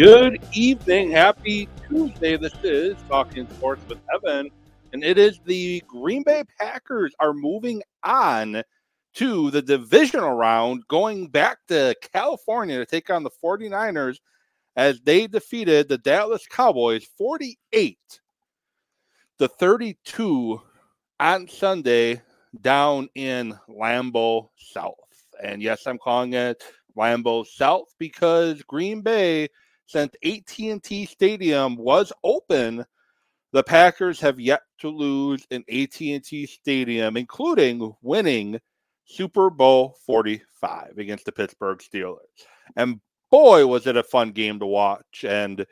Good evening. Happy Tuesday. This is Talking Sports with Evan. And it is the Green Bay Packers are moving on to the divisional round, going back to California to take on the 49ers as they defeated the Dallas Cowboys 48 to 32 on Sunday down in Lambeau South. And yes, I'm calling it Lambeau South because Green Bay, since AT&T Stadium was open, the Packers have yet to lose in AT&T Stadium, including winning Super Bowl 45 against the Pittsburgh Steelers. And boy, was it a fun game to watch and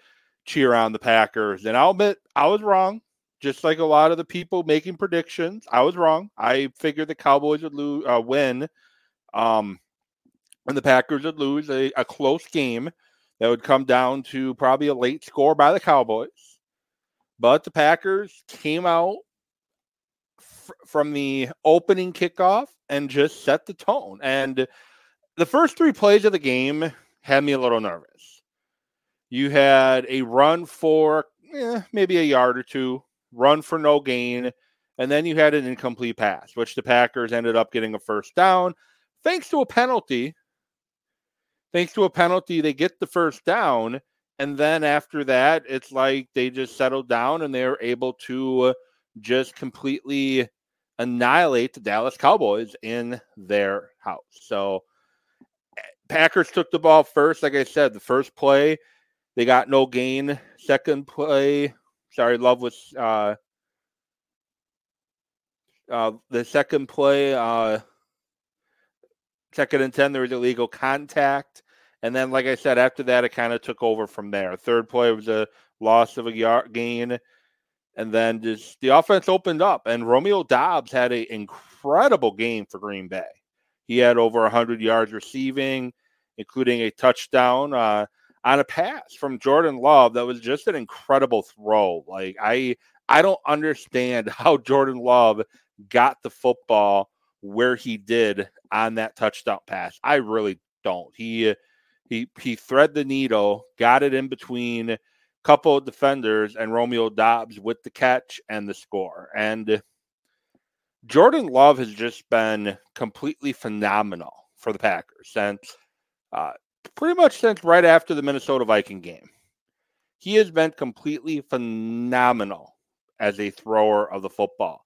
cheer on the Packers. And I'll admit, I was wrong. Just like a lot of the people making predictions, I was wrong. I figured the Cowboys would lose, uh, win, um, and the Packers would lose a, a close game that would come down to probably a late score by the Cowboys. But the Packers came out f- from the opening kickoff and just set the tone. And the first three plays of the game had me a little nervous. You had a run for eh, maybe a yard or two, run for no gain, and then you had an incomplete pass, which the Packers ended up getting a first down thanks to a penalty. Thanks to a penalty, they get the first down. And then after that, it's like they just settled down and they're able to just completely annihilate the Dallas Cowboys in their house. So Packers took the ball first. Like I said, the first play, they got no gain. Second play, sorry, Love was uh, uh, the second play, uh, second and 10, there was illegal contact. And then, like I said, after that, it kind of took over from there. Third play was a loss of a yard gain. And then just the offense opened up, and Romeo Doubs had an incredible game for Green Bay. He had over 100 yards receiving, including a touchdown uh, on a pass from Jordan Love. That was just an incredible throw. Like I, I don't understand how Jordan Love got the football where he did on that touchdown pass. I really don't. He he he thread the needle, got it in between a couple of defenders and Romeo Doubs with the catch and the score. And Jordan Love has just been completely phenomenal for the Packers since uh, pretty much since right after the Minnesota Viking game. He has been completely phenomenal as a thrower of the football.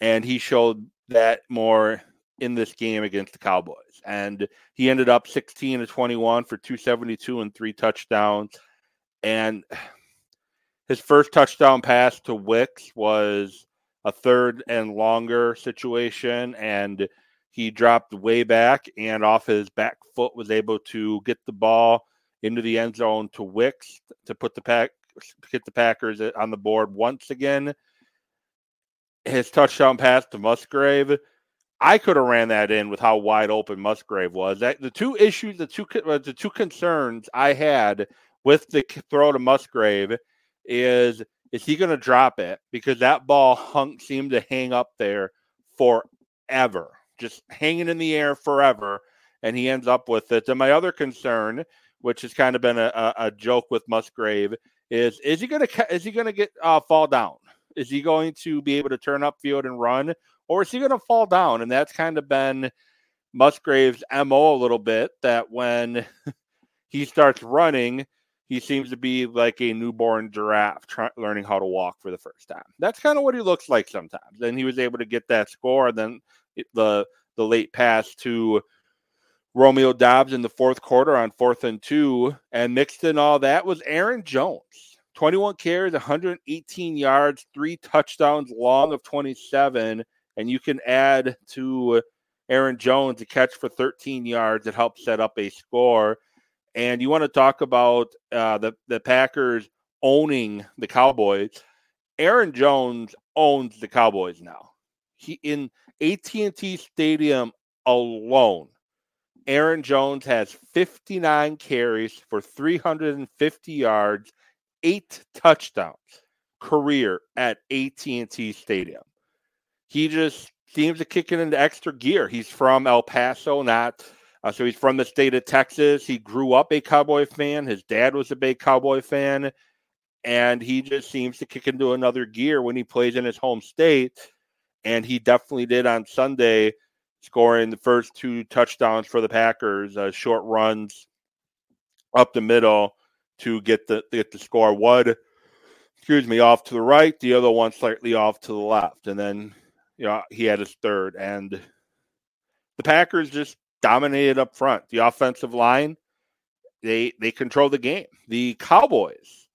And he showed that more in this game against the Cowboys. And he ended up 16 to 21 for 272 and three touchdowns. And his first touchdown pass to Wicks was a third and longer situation. And he dropped way back and off his back foot was able to get the ball into the end zone to Wicks to put the pack get the Packers on the board once again. His touchdown pass to Musgrave I could have ran that in with how wide open Musgrave was. That the two issues, the two uh, the two concerns I had with the throw to Musgrave is is he going to drop it because that ball hung seemed to hang up there forever, just hanging in the air forever, and he ends up with it. And my other concern, which has kind of been a, a, joke with Musgrave, is is he going to is he going to get uh, fall down? Is he going to be able to turn up field and run, or is he going to fall down? And that's kind of been Musgrave's MO a little bit that when he starts running, he seems to be like a newborn giraffe try- learning how to walk for the first time. That's kind of what he looks like sometimes. And he was able to get that score. And then the the late pass to Romeo Doubs in the fourth quarter on fourth and two, and mixed in all that was Aaron Jones. 21 carries, 118 yards, three touchdowns, long of 27 and you can add to Aaron Jones a catch for 13 yards that helps set up a score. And you want to talk about uh, the the Packers owning the Cowboys. Aaron Jones owns the Cowboys now. He in AT&T Stadium alone. Aaron Jones has 59 carries for 350 yards, eight touchdowns career at AT&T Stadium he just seems to kick it into extra gear. He's from El Paso, not Uh, so he's from the state of Texas. He grew up a Cowboy fan. His dad was a big Cowboy fan. And he just seems to kick into another gear when he plays in his home state. And he definitely did on Sunday, scoring the first two touchdowns for the Packers, uh, short runs up the middle to get the get the score. One, excuse me, off to the right, the other one slightly off to the left, and then you know he had his third. And the Packers just dominated up front. The offensive line, they they controlled the game. The Cowboys,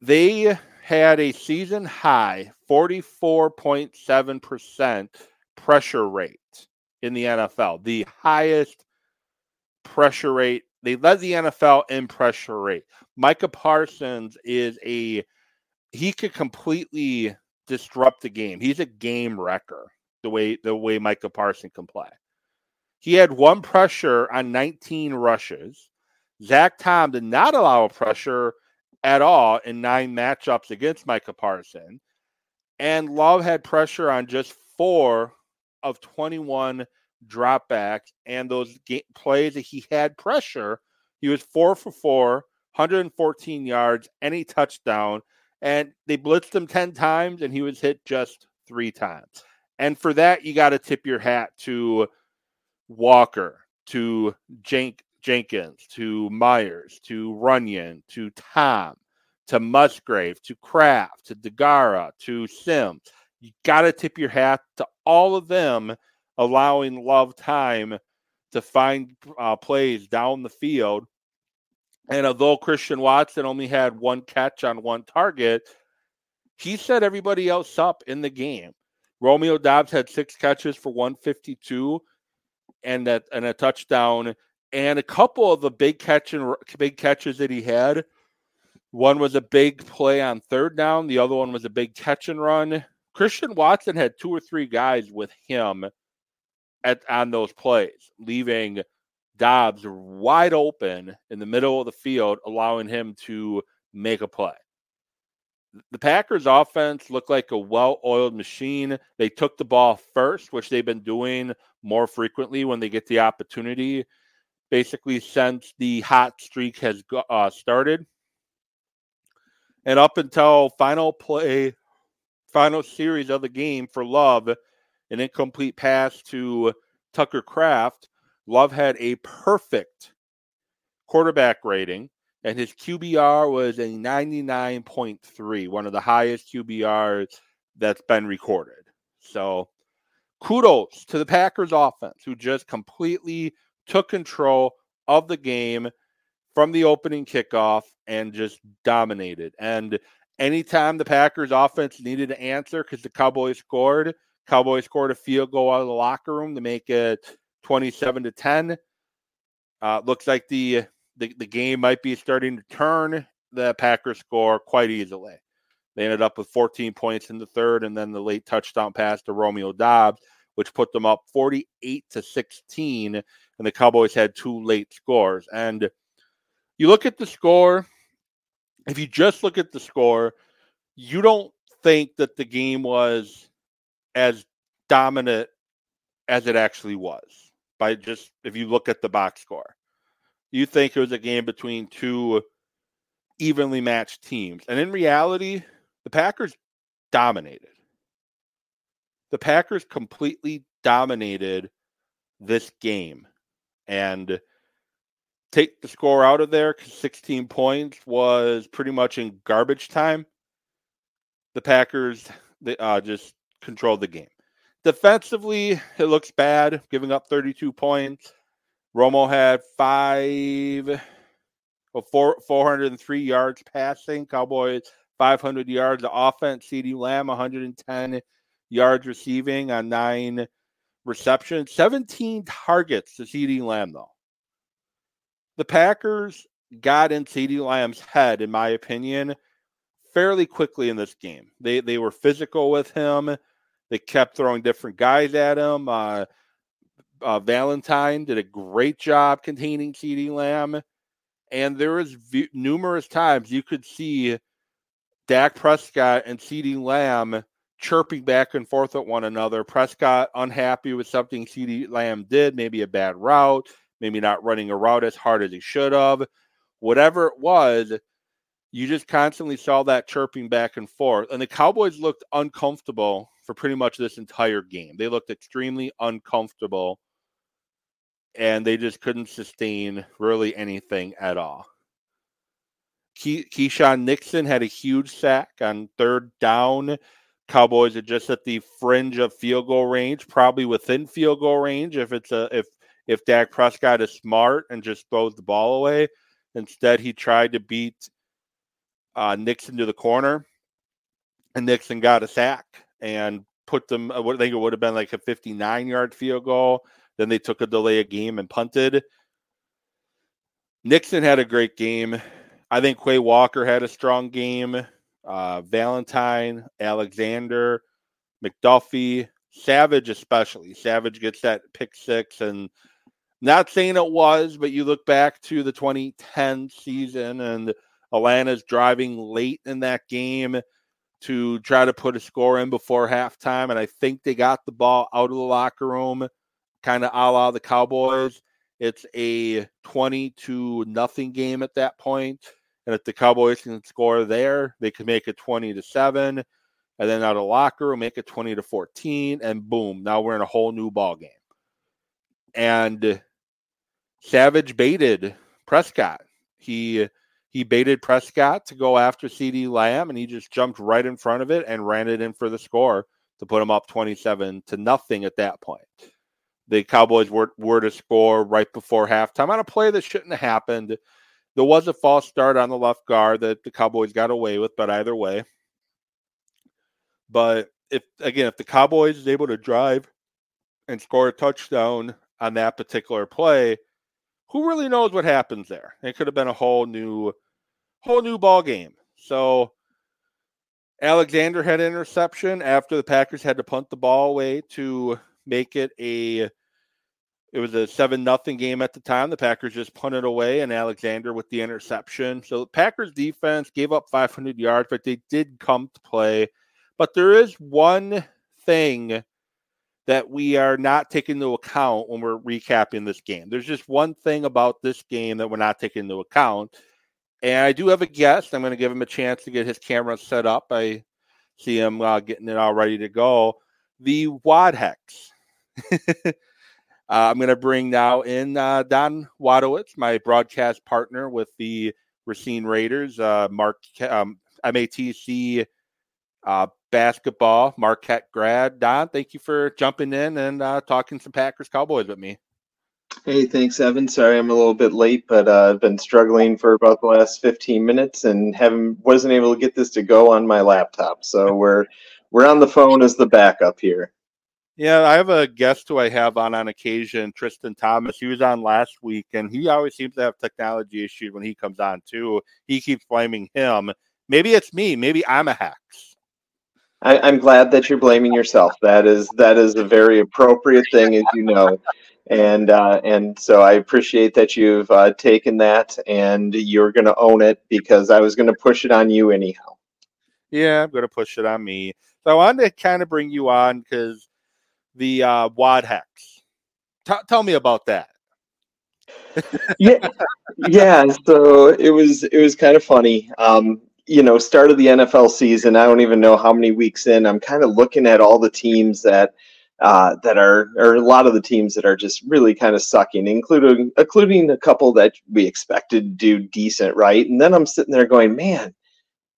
they had a season high 44.7% pressure rate in the NFL, the highest pressure rate. They led the NFL in pressure rate. Micah Parsons is a he could completely disrupt the game. He's a game wrecker the way the way Micah Parsons can play. He had one pressure on 19 rushes. Zach Tom did not allow a pressure at all in nine matchups against Micah Parsons. And Love had pressure on just four of 21 dropbacks. And those ga- plays that he had pressure, he was four for four, 114 yards, any touchdown. And they blitzed him 10 times, and he was hit just three times. And for that, you got to tip your hat to Walker to Jenk, Jenkins to Myers to Runyan to Tom to Musgrave to Kraft to Deguara to Sims. You got to tip your hat to all of them, allowing Love time to find uh, plays down the field. And although Christian Watson only had one catch on one target, he set everybody else up in the game. Romeo Doubs had six catches for 152 and that and a touchdown and a couple of the big catch and big catches that he had. One was a big play on third down. The other one was a big catch and run. Christian Watson had two or three guys with him at on those plays, leaving Doubs wide open in the middle of the field, allowing him to make a play the Packers offense looked like a well-oiled machine. They took the ball first, which they've been doing more frequently when they get the opportunity. Basically, since the hot streak has uh, started, and up until final play, final series of the game for Love, an incomplete pass to Tucker Kraft. Love had a perfect quarterback rating and his QBR was a 99.3, one of the highest QBRs that's been recorded. So kudos to the Packers offense who just completely took control of the game from the opening kickoff and just dominated. And anytime the Packers offense needed to answer because the Cowboys scored, Cowboys scored a field goal out of the locker room to make it 27 to 10. Uh, looks like the the, the game might be starting to turn. The Packers score quite easily. They ended up with 14 points in the third, and then the late touchdown pass to Romeo Doubs, which put them up 48 to 16. And the Cowboys had two late scores. And you look at the score, if you just look at the score, you don't think that the game was as dominant as it actually was by just if you look at the box score you think it was a game between two evenly matched teams. And in reality, the Packers dominated. The Packers completely dominated this game. And take the score out of there because 16 points was pretty much in garbage time. The Packers they, uh, just controlled the game. Defensively, it looks bad, giving up 32 points. Romo had five, well, four, 403 yards passing. Cowboys 500 yards of offense. CeeDee Lamb 110 yards receiving on nine receptions. 17 targets to CeeDee Lamb, though. The Packers got in CeeDee Lamb's head, in my opinion, fairly quickly in this game. They they were physical with him. They kept throwing different guys at him. Uh, uh, Valentine did a great job containing CeeDee Lamb. And there was v- numerous times you could see Dak Prescott and CeeDee Lamb chirping back and forth at one another. Prescott unhappy with something CeeDee Lamb did, maybe a bad route, maybe not running a route as hard as he should have. Whatever it was, you just constantly saw that chirping back and forth. And the Cowboys looked uncomfortable for pretty much this entire game. They looked extremely uncomfortable and they just couldn't sustain really anything at all. Key- Keisean Nixon had a huge sack on third down. Cowboys are just at the fringe of field goal range, probably within field goal range if it's a if if Dak Prescott is smart and just throws the ball away. Instead, he tried to beat uh, Nixon to the corner, and Nixon got a sack and put them. I think it would have been like a 59 yard field goal. Then they took a delay of game and punted. Nixon had a great game. I think Quay Walker had a strong game. Uh, Valentine, Alexander, McDuffie, Savage, especially. Savage gets that pick six. And not saying it was, but you look back to the 2010 season and Atlanta's driving late in that game to try to put a score in before halftime. And I think they got the ball out of the locker room kind of a la the Cowboys. It's a 20 to nothing game at that point. And if the Cowboys can score there, they can make it 20 to 7. And then out of the locker room, make it 20 to 14. And boom, now we're in a whole new ball game. And Savage baited Prescott. He he baited Prescott to go after CeeDee Lamb, and he just jumped right in front of it and ran it in for the score to put him up 27 to nothing at that point the Cowboys were, were to score right before halftime on a play that shouldn't have happened. There was a false start on the left guard that the Cowboys got away with, but either way. But if again, if the Cowboys is able to drive and score a touchdown on that particular play, who really knows what happens there? It could have been a whole new whole new ball game. So Alexander had an interception after the Packers had to punt the ball away to make it a it was a seven nothing game at the time. The Packers just punted away, and Alexander with the interception. So the Packers defense gave up 500 yards, but they did come to play. But there is one thing that we are not taking into account when we're recapping this game. There's just one thing about this game that we're not taking into account. And I do have a guest. I'm going to give him a chance to get his camera set up. I see him uh, getting it all ready to go. The Wad Hex. uh, I'm going to bring now in uh, Don Wadewitz, my broadcast partner with the Racine Raiders, uh, Mark um, MATC uh, basketball Marquette grad. Don, thank you for jumping in and uh, talking some Packers Cowboys with me. Hey, thanks, Evan. Sorry I'm a little bit late, but uh, I've been struggling for about the last 15 minutes and haven't wasn't able to get this to go on my laptop. So we're we're on the phone as the backup here. Yeah, I have a guest who I have on on occasion, Tristan Thomas. He was on last week, and he always seems to have technology issues when he comes on too. He keeps blaming him. Maybe it's me. Maybe I'm a hex. I, am glad that you're blaming yourself. That is that is a very appropriate thing, as you know, and uh, and so I appreciate that you've uh, taken that and you're going to own it because I was going to push it on you anyhow. Yeah, I'm going to push it on me. So I wanted to kind of bring you on because the uh, Wad Hex. T- tell me about that. yeah, yeah. So it was it was kind of funny. Um, you know, start of the NFL season. I don't even know how many weeks in. I'm kind of looking at all the teams that uh, that are, or a lot of the teams that are just really kind of sucking, including including a couple that we expected to do decent, right? And then I'm sitting there going, man,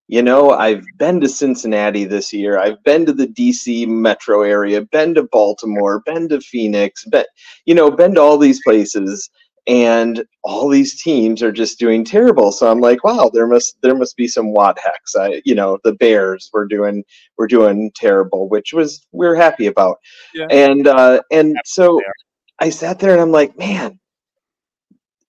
you know, I've been to Cincinnati this year. I've been to the DC metro area, been to Baltimore, been to Phoenix, but you know, been to all these places and all these teams are just doing terrible. So I'm like, wow, there must there must be some Wad Hex. I, you know, the Bears were doing were doing terrible, which was we are happy about. Yeah. And uh and so I sat there and I'm like, man,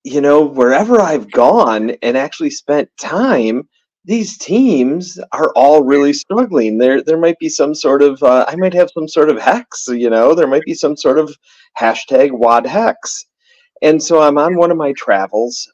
you know, wherever I've gone and actually spent time, these teams are all really struggling. There, there might be some sort of, uh, I might have some sort of hex, you know, there might be some sort of hashtag WAD hex. And so I'm on one of my travels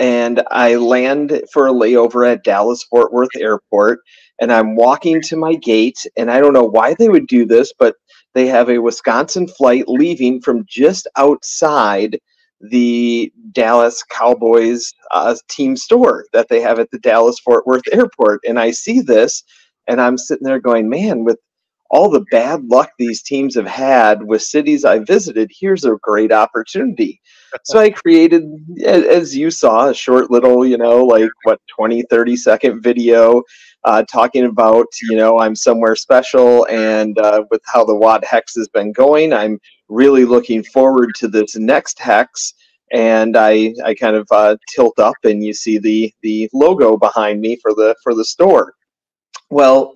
and I land for a layover at Dallas Fort Worth Airport. And I'm walking to my gate, and I don't know why they would do this, but they have a Wisconsin flight leaving from just outside the Dallas Cowboys uh, team store that they have at the Dallas Fort Worth Airport. And I see this, and I'm sitting there going, man, with all the bad luck these teams have had with cities I visited, here's a great opportunity. so I created, as you saw, a short little, you know, like what, 20, 30 second video uh, talking about, you know, I'm somewhere special and uh, with how the WAD Hex has been going. I'm really looking forward to this next Hex. And I, I kind of uh, tilt up and you see the, the logo behind me for the, for the store. Well,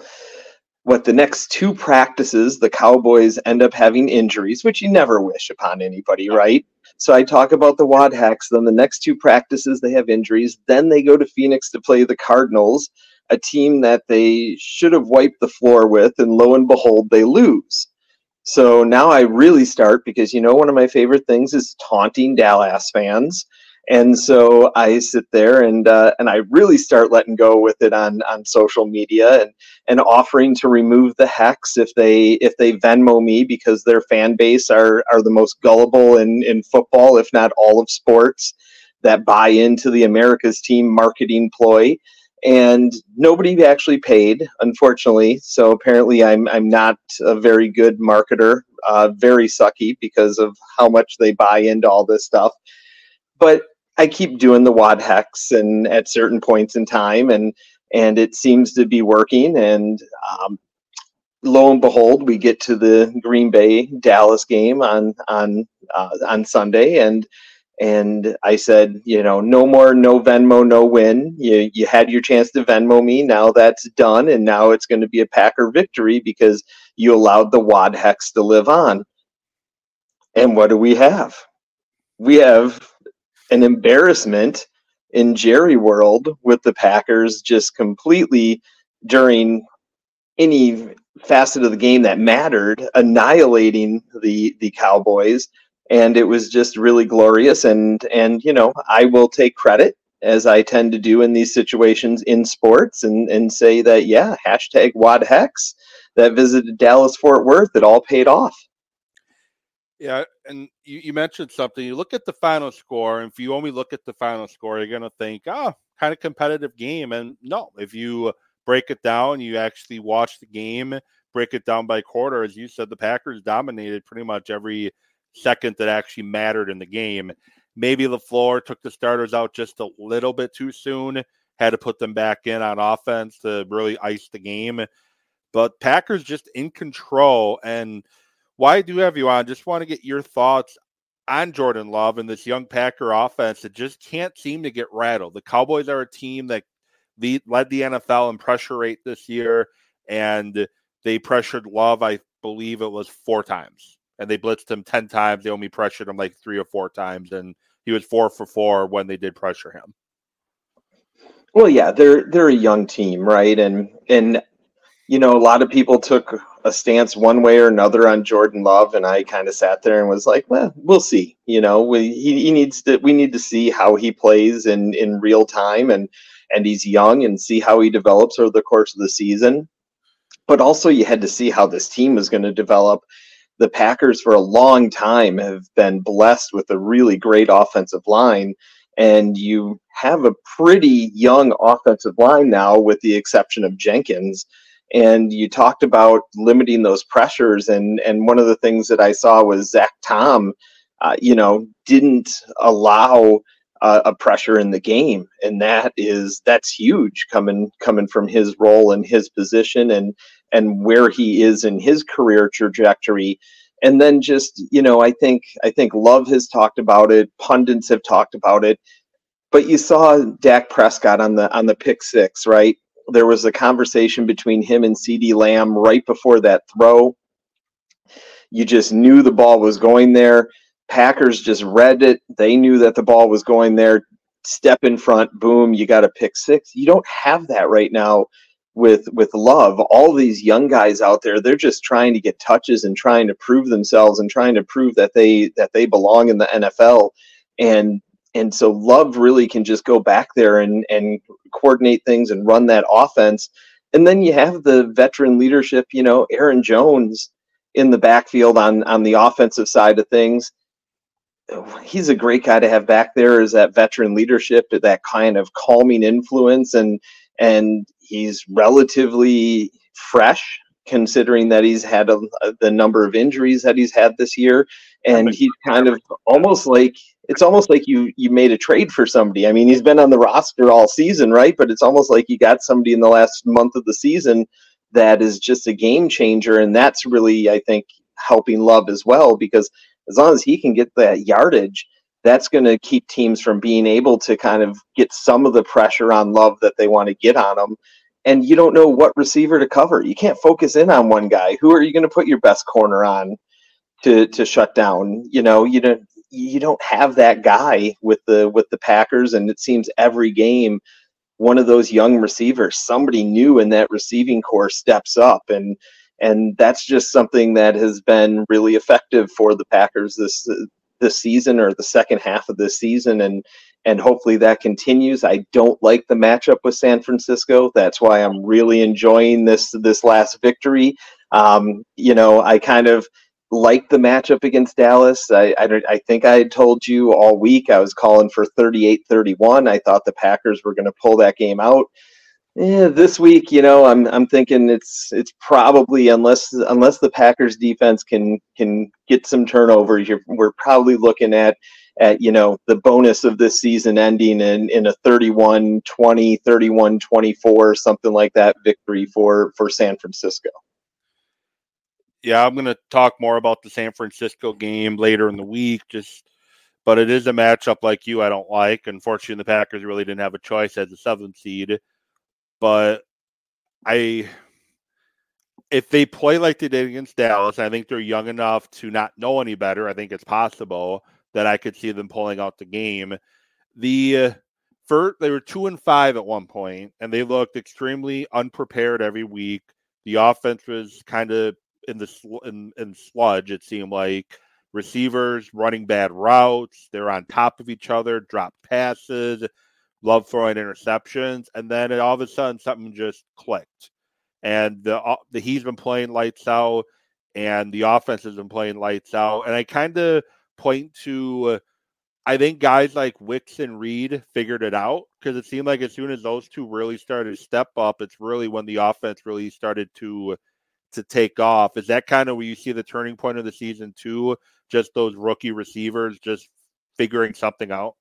what the next two practices the Cowboys end up having injuries, which you never wish upon anybody, right? So I talk about the WAD Hex. Then the next two practices they have injuries. Then they go to Phoenix to play the Cardinals, a team that they should have wiped the floor with, and lo and behold, they lose. So now I really start because you know one of my favorite things is taunting Dallas fans and so I sit there and uh, and I really start letting go with it on on social media and and offering to remove the hex if they if they Venmo me because their fan base are are the most gullible in in football if not all of sports that buy into the America's team marketing ploy. And nobody actually paid unfortunately. So apparently I'm I'm not a very good marketer uh, very sucky because of how much they buy into all this stuff. But I keep doing the WAD hex and at certain points in time, and and it seems to be working. And um, lo and behold, we get to the Green Bay Dallas game on on uh, on Sunday, and and I said, you know, no more, no Venmo, no win. You you had your chance to Venmo me. Now that's done, and now it's going to be a Packer victory because you allowed the WAD hex to live on. And what do we have? We have an embarrassment in Jerry world with the Packers just completely during any facet of the game that mattered, annihilating the the Cowboys, and it was just really glorious. And and you know, I will take credit as I tend to do in these situations in sports, and and say that yeah, hashtag Wad Hex that visited Dallas Fort Worth, it all paid off. Yeah, and you, you, mentioned something. You look at the final score, and if you only look at the final score, you're going to think, oh, kind of competitive game. And no, if you break it down, you actually watch the game, break it down by quarter. As you said, the Packers dominated pretty much every second that actually mattered in the game. Maybe LaFleur took the starters out just a little bit too soon, had to put them back in on offense to really ice the game. But Packers just in control and – why I do have you on, just want to get your thoughts on Jordan Love and this young Packer offense that just can't seem to get rattled. The Cowboys are a team that led the NFL in pressure rate this year, and they pressured Love, I believe it was four times. And they blitzed him 10 times. They only pressured him like three or four times, and he was four for four when they did pressure him. Well, yeah, they're they're a young team, right? And and you know, a lot of people took a stance one way or another on Jordan Love, and I kind of sat there and was like, "Well, we'll see." You know, we, he, he needs to. We need to see how he plays in in real time, and and he's young, and see how he develops over the course of the season. But also, you had to see how this team was going to develop. The Packers, for a long time, have been blessed with a really great offensive line, and you have a pretty young offensive line now, with the exception of Jenkins and you talked about limiting those pressures and and one of the things that i saw was zach tom uh, you know didn't allow uh, a pressure in the game and that is that's huge coming coming from his role and his position and and where he is in his career trajectory and then just you know i think i think love has talked about it pundits have talked about it but you saw Dak Prescott on the on the pick six, right? There was a conversation between him and CeeDee Lamb right before that throw. You just knew the ball was going there. Packers just read it. They knew that the ball was going there. Step in front, boom, you got a pick six. You don't have that right now with with love all these young guys out there they're just trying to get touches and trying to prove themselves and trying to prove that they that they belong in the NFL and and so Love really can just go back there and and coordinate things and run that offense. And then you have the veteran leadership, you know, Aaron Jones in the backfield on on the offensive side of things. He's a great guy to have back there as that veteran leadership, that kind of calming influence, and and he's relatively fresh considering that he's had a, the number of injuries that he's had this year, and he's kind of almost like it's almost like you you made a trade for somebody. I mean, he's been on the roster all season, right? But it's almost like you got somebody in the last month of the season that is just a game changer, and that's really, I think, helping Love as well because as long as he can get that yardage, that's going to keep teams from being able to kind of get some of the pressure on Love that they want to get on him. And you don't know what receiver to cover. You can't focus in on one guy. Who are you going to put your best corner on to to shut down? You know, you don't you don't have that guy with the with the Packers, and it seems every game one of those young receivers, somebody new in that receiving core, steps up and and that's just something that has been really effective for the Packers this this season or the second half of this season and and hopefully that continues. I don't like the matchup with San Francisco. That's why I'm really enjoying this this last victory. Um, you know, I kind of like the matchup against Dallas. I, I, I, think I told you all week I was calling for 38 31. I thought the Packers were going to pull that game out. Yeah, this week, you know, I'm I'm thinking it's it's probably unless unless the Packers defense can can get some turnovers, we're probably looking at at you know the bonus of this season ending in in a 31 20 31 24 something like that victory for for San Francisco yeah, I'm going to talk more about the San Francisco game later in the week. Just, but it is a matchup like you I don't like. Unfortunately, the Packers really didn't have a choice as a seventh seed. But I, if they play like they did against Dallas, I think they're young enough to not know any better. I think it's possible that I could see them pulling out the game. The uh, first, they were two and five at one point, and they looked extremely unprepared every week. The offense was kind of in the in, in sludge. It seemed like receivers running bad routes. They're on top of each other, drop passes, love throwing interceptions, and then it, all of a sudden something just clicked. And the, uh, the he's been playing lights out, and the offense has been playing lights out. And I kind of point to, uh, I think guys like Wicks and Reed figured it out because it seemed like as soon as those two really started to step up, it's really when the offense really started to to take off. Is that kind of where you see the turning point of the season too? Just those rookie receivers just figuring something out?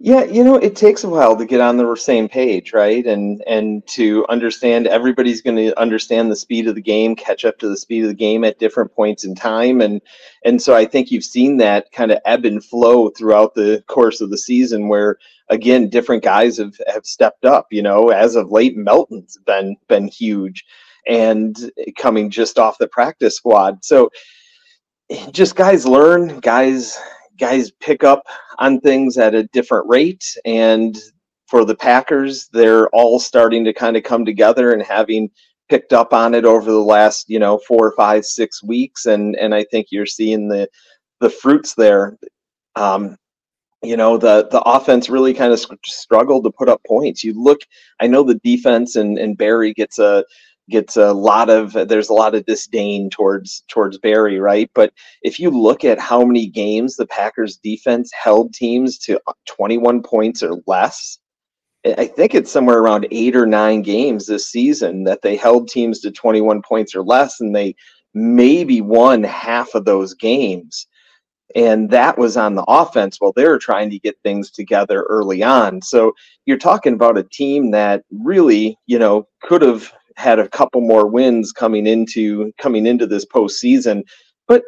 Yeah, you know, it takes a while to get on the same page, right? And and to understand everybody's going to understand the speed of the game, catch up to the speed of the game at different points in time and and so I think you've seen that kind of ebb and flow throughout the course of the season where again, different guys have have stepped up, you know, as of late Melton's been been huge and coming just off the practice squad. So just guys learn, guys guys pick up on things at a different rate and for the Packers, they're all starting to kind of come together and having picked up on it over the last, you know, four, five, six weeks, and and I think you're seeing the the fruits there. Um, you know, the the offense really kind of struggled to put up points. You look, I know the defense and and Barry gets a gets a lot of there's a lot of disdain towards towards Barry, right? But if you look at how many games the Packers defense held teams to uh, 21 points or less, I think it's somewhere around 8 or 9 games this season that they held teams to 21 points or less and they maybe won half of those games. And that was on the offense while they were trying to get things together early on. So you're talking about a team that really, you know, could have had a couple more wins coming into coming into this postseason, but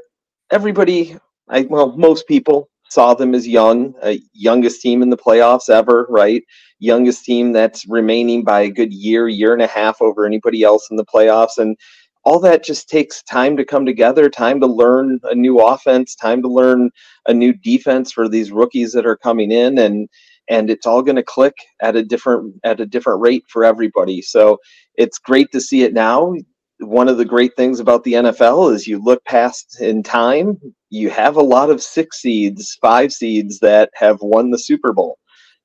everybody, I well, most people saw them as young, a youngest team in the playoffs ever, right? Youngest team that's remaining by a good year, year and a half over anybody else in the playoffs, and all that just takes time to come together, time to learn a new offense, time to learn a new defense for these rookies that are coming in, and and it's all going to click at a different at a different rate for everybody. So it's great to see it now. one of the great things about the NFL is you look past in time, you have a lot of six seeds, five seeds that have won the Super Bowl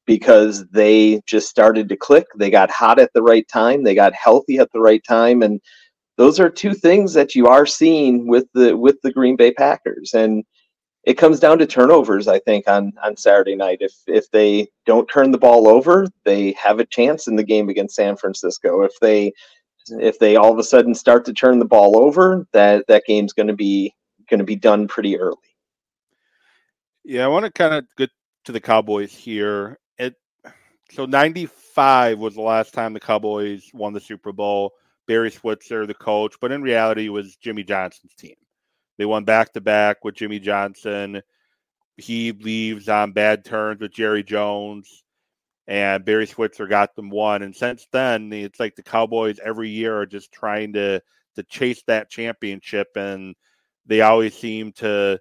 because they just started to click. They got hot at the right time, they got healthy at the right time and those are two things that you are seeing with the with the Green Bay Packers and it comes down to turnovers I think on on Saturday night. If if they don't turn the ball over they have a chance in the game against San Francisco. If they if they all of a sudden start to turn the ball over that that game's going to be going to be done pretty early. Yeah I want to kind of get to the Cowboys here. It so 95 was the last time the Cowboys won the Super Bowl. Barry Switzer, the coach, but in reality, it was Jimmy Johnson's team. They won back to back with Jimmy Johnson. He leaves on bad terms with Jerry Jones, and Barry Switzer got them one. And since then, it's like the Cowboys every year are just trying to to chase that championship, and they always seem to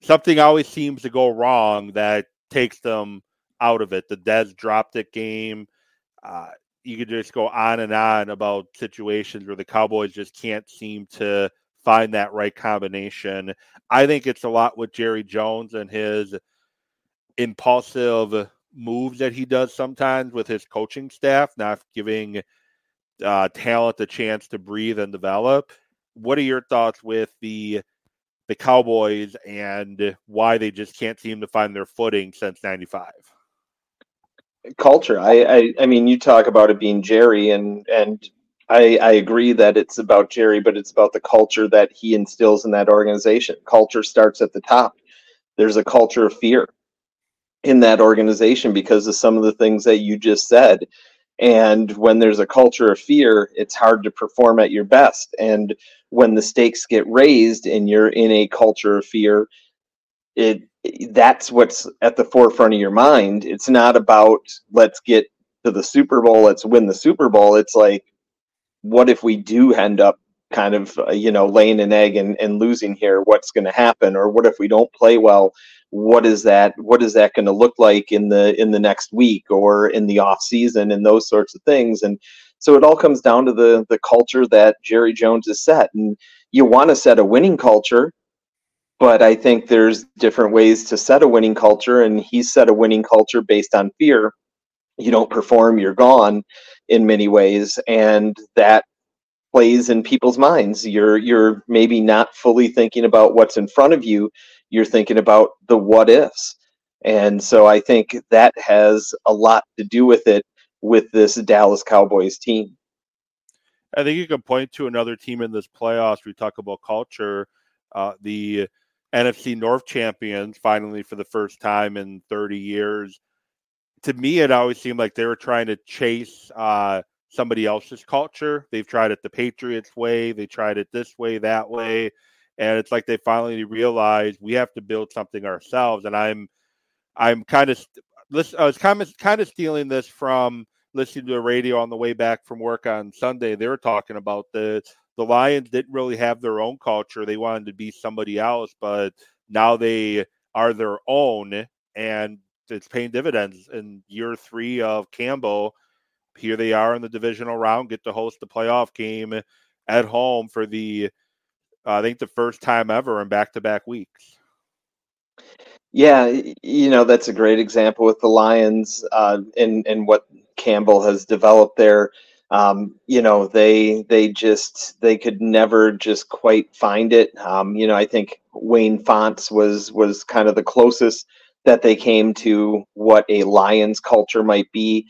something always seems to go wrong that takes them out of it. The Dez dropped it game. Uh, you could just go on and on about situations where the Cowboys just can't seem to find that right combination. I think it's a lot with Jerry Jones and his impulsive moves that he does sometimes with his coaching staff, not giving uh, talent a chance to breathe and develop. What are your thoughts with the the Cowboys and why they just can't seem to find their footing since '95? culture. I, I I mean, you talk about it being Jerry, and and I I agree that it's about Jerry, but it's about the culture that he instills in that organization. Culture starts at the top. There's a culture of fear in that organization because of some of the things that you just said. And when there's a culture of fear, it's hard to perform at your best. And when the stakes get raised and you're in a culture of fear, it that's what's at the forefront of your mind. It's not about let's get to the Super Bowl, let's win the Super Bowl. It's like, what if we do end up kind of, uh, you know, laying an egg and, and losing here? What's going to happen? Or what if we don't play well? What is that? What is that going to look like in the in the next week or in the off season and those sorts of things? And so it all comes down to the the culture that Jerry Jones has set. And you want to set a winning culture but I think there's different ways to set a winning culture, and he's set a winning culture based on fear. You don't perform, you're gone in many ways, and that plays in people's minds. You're you're maybe not fully thinking about what's in front of you. You're thinking about the what ifs. And so I think that has a lot to do with it with this Dallas Cowboys team. I think you can point to another team in this playoffs. We talk about culture. Uh, the NFC North champions finally for the first time in 30 years. To me, it always seemed like they were trying to chase uh, somebody else's culture. They've tried it the Patriots way, they tried it this way, that way, and it's like they finally realized we have to build something ourselves. And I'm, I'm kind of, I was kind of kind of stealing this from listening to the radio on the way back from work on Sunday. They were talking about the the Lions didn't really have their own culture. They wanted to be somebody else, but now they are their own, and it's paying dividends. In year three of Campbell, here they are in the divisional round, get to host the playoff game at home for the, uh, I think, the first time ever in back to back weeks. Yeah, you know that's a great example with the Lions uh, and and what Campbell has developed there um, you know they they just they could never just quite find it um, you know i think wayne fontes was was kind of the closest that they came to what a lions culture might be.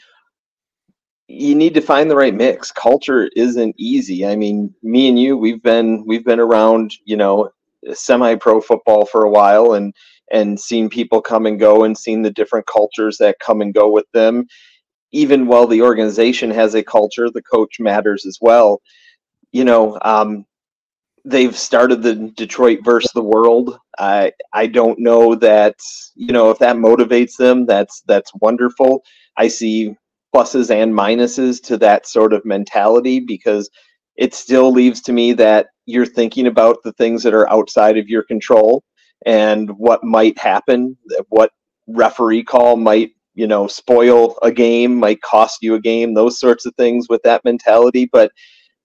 You need to find the right mix. Culture isn't easy. I mean me and you we've been we've been around you know semi pro football for a while and and seen people come and go and seen the different cultures that come and go with them. Even while the organization has a culture, the coach matters as well. You know, um, they've started the Detroit versus the world. I I don't know that you know if that motivates them. That's that's wonderful. I see pluses and minuses to that sort of mentality because it still leaves to me that you're thinking about the things that are outside of your control and what might happen, what referee call might you know spoil a game might cost you a game those sorts of things with that mentality but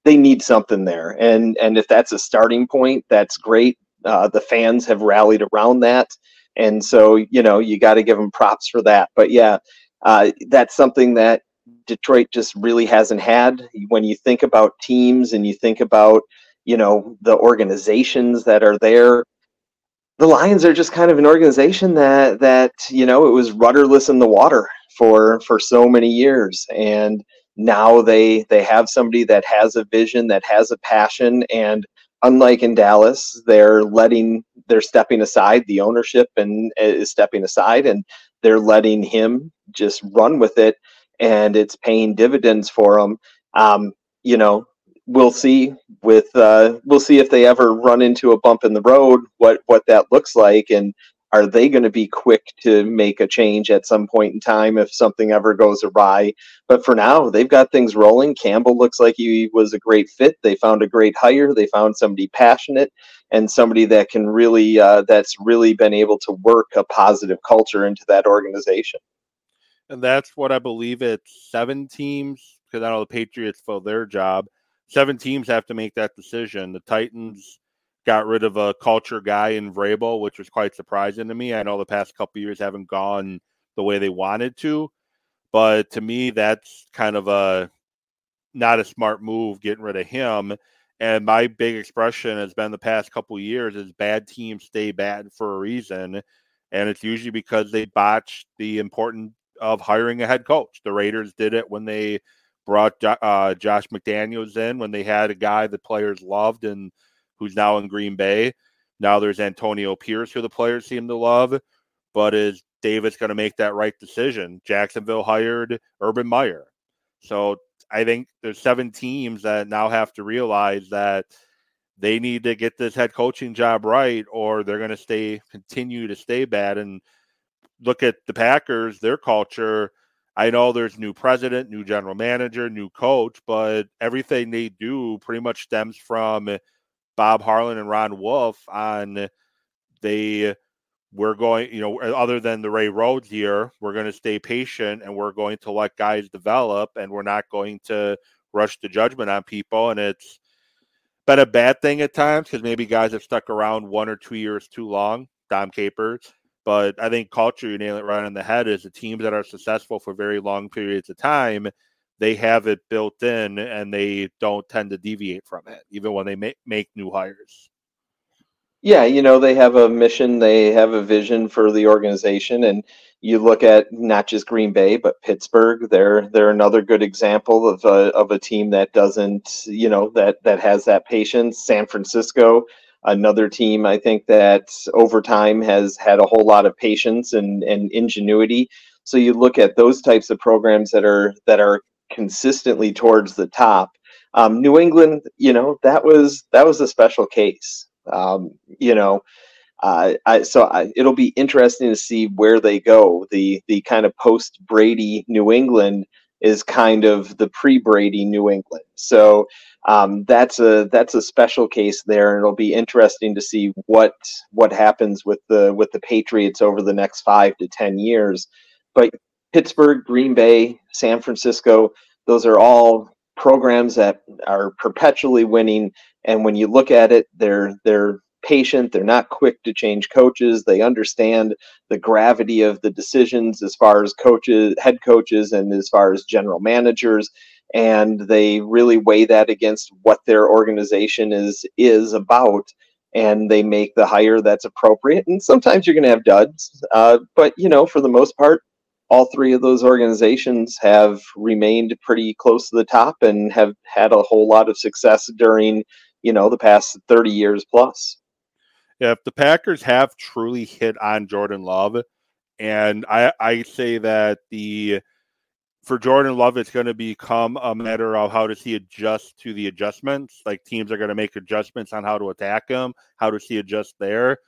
they need something there, and and if that's a starting point, that's great. Uh, the fans have rallied around that, and so you know you got to give them props for that. But yeah, uh, that's something that Detroit just really hasn't had. When you think about teams and you think about you know the organizations that are there the Lions are just kind of an organization that that you know it was rudderless in the water for for so many years, and now they they have somebody that has a vision, that has a passion, and unlike in Dallas, they're letting they're stepping aside the ownership and is stepping aside, and they're letting him just run with it, and it's paying dividends for them. Um, you know, we'll see with uh, we'll see if they ever run into a bump in the road what what that looks like and are they going to be quick to make a change at some point in time if something ever goes awry? But for now they've got things rolling. Campbell looks like he was a great fit. They found a great hire. They found somebody passionate and somebody that can really uh, that's really been able to work a positive culture into that organization. And that's what i believe it's seven teams because i know the patriots filled their job seven teams have to make that decision. The Titans got rid of a culture guy in Vrabel, which was quite surprising to me. I know the past couple years haven't gone the way they wanted to, but to me, that's kind of a not a smart move getting rid of him. And my big expression has been the past couple years is bad teams stay bad for a reason. And it's usually because they botched the importance of hiring a head coach. The Raiders did it when they brought uh, Josh McDaniels in when they had a guy the players loved and who's now in Green Bay. Now there's Antonio Pierce, who the players seem to love, but is Davis going to make that right decision? Jacksonville hired Urban Meyer. So I think there's seven teams that now have to realize that they need to get this head coaching job right or they're going to stay continue to stay bad and look at the Packers, their culture I know there's new president, new general manager, new coach, but everything they do pretty much stems from Bob Harlan and Ron Wolf on they we're going, you know, uh, other than the Ray Rhodes year, we're going to stay patient and we're going to let guys develop and we're not going to rush to judgment on people. And it's been a bad thing at times because maybe guys have stuck around one or two years too long. Dom Capers, but I think culture, you nail it right on the head, is the teams that are successful for very long periods of time, they have it built in and they don't tend to deviate from it, even when they make, make new hires. Yeah, you know, they have a mission, they have a vision for the organization. And you look at not just Green Bay, but Pittsburgh, they're they're another good example of a of a team that doesn't, you know, that that has that patience. San Francisco, another team I think that over time has had a whole lot of patience and, and ingenuity. So you look at those types of programs that are that are consistently towards the top. Um, New England, you know, that was that was a special case. Um, you know, uh, I, so I, it'll be interesting to see where they go. The the kind of post Brady New England is kind of the pre Brady New England. So um, that's a that's a special case there, and it'll be interesting to see what what happens with the with the Patriots over the next five to ten years. But Pittsburgh, Green Bay, San Francisco, those are all programs that are perpetually winning. And when you look at it, they're they're patient. They're not quick to change coaches. They understand the gravity of the decisions as far as coaches, head coaches, and as far as general managers and they really weigh that against what their organization is is about and they make the hire that's appropriate and sometimes you're going to have duds uh, but you know for the most part all three of those organizations have remained pretty close to the top and have had a whole lot of success during you know the past 30 years plus if the packers have truly hit on jordan love and i i say that the for Jordan Love, it's going to become a matter of how does he adjust to the adjustments. Like teams are going to make adjustments on how to attack him. How does he adjust there?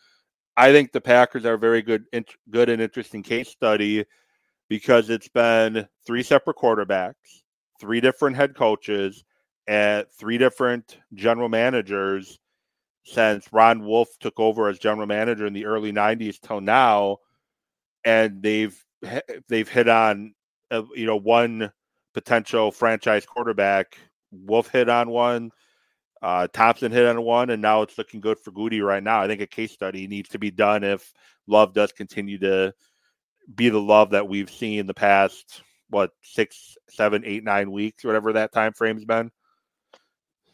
I think the Packers are a very good, good and interesting case study because it's been three separate quarterbacks, three different head coaches, and three different general managers since Ron Wolf took over as general manager in the early '90s till now, and they've they've hit on uh, you know one potential franchise quarterback Wolf hit on one. Uh, Thompson hit on one, and now it's looking good for Gutey right now. I think a case study needs to be done if Love does continue to be the Love that we've seen the past what six, seven, eight, nine weeks, whatever that time frame's been.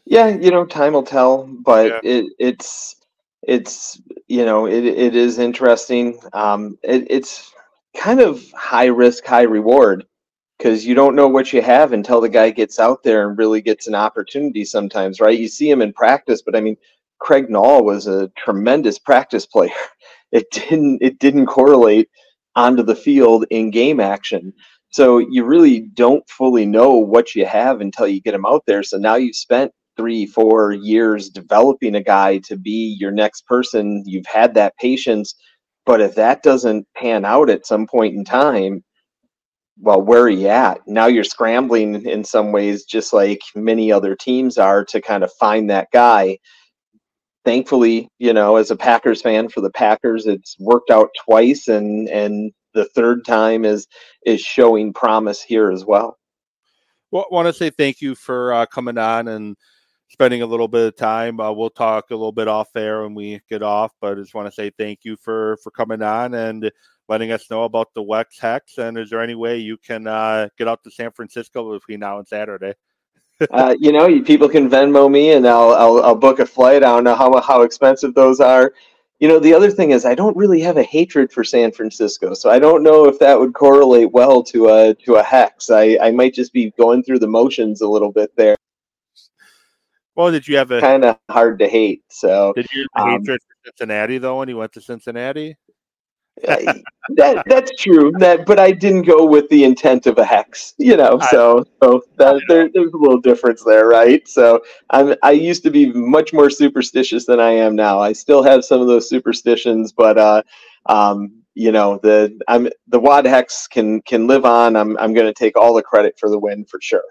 Yeah, you know, time will tell, but yeah. it, it's it's you know it it is interesting. Um, it, it's kind of high risk, high reward because you don't know what you have until the guy gets out there and really gets an opportunity sometimes, right? You see him in practice, but I mean, Craig Nall was a tremendous practice player. It didn't it didn't correlate onto the field in game action. So you really don't fully know what you have until you get him out there. So now you've spent three, four years developing a guy to be your next person. You've had that patience. But if that doesn't pan out at some point in time, well, where are you at? Now you're scrambling in some ways, just like many other teams are, to kind of find that guy. Thankfully, you know, as a Packers fan for the Packers, it's worked out twice, and and the third time is is showing promise here as well. Well, I want to say thank you for uh, coming on and spending a little bit of time. Uh, we'll talk a little bit off there when we get off, but I just want to say thank you for for coming on and letting us know about the WAD Hex. And is there any way you can uh, get out to San Francisco between now and Saturday? uh, you know, people can Venmo me, and I'll, I'll I'll book a flight. I don't know how how expensive those are. You know, the other thing is I don't really have a hatred for San Francisco, so I don't know if that would correlate well to a to a hex. I I might just be going through the motions a little bit there. Well, did you have a kind of hard to hate? So did you have um, hatred for Cincinnati though when you went to Cincinnati? That that's true. That, but I didn't go with the intent of a hex, you know. So, so that there, there's a little difference there, right? So, I'm I used to be much more superstitious than I am now. I still have some of those superstitions, but uh, um, you know, the I'm the WAD Hex can can live on. I'm I'm going to take all the credit for the win for sure.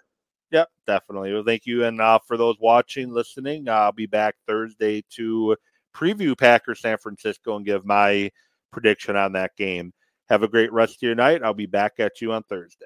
Yep, definitely. Well, thank you, and uh, for those watching, listening, I'll be back Thursday to preview Packers San Francisco and give my prediction on that game. Have a great rest of your night. I'll be back at you on Thursday.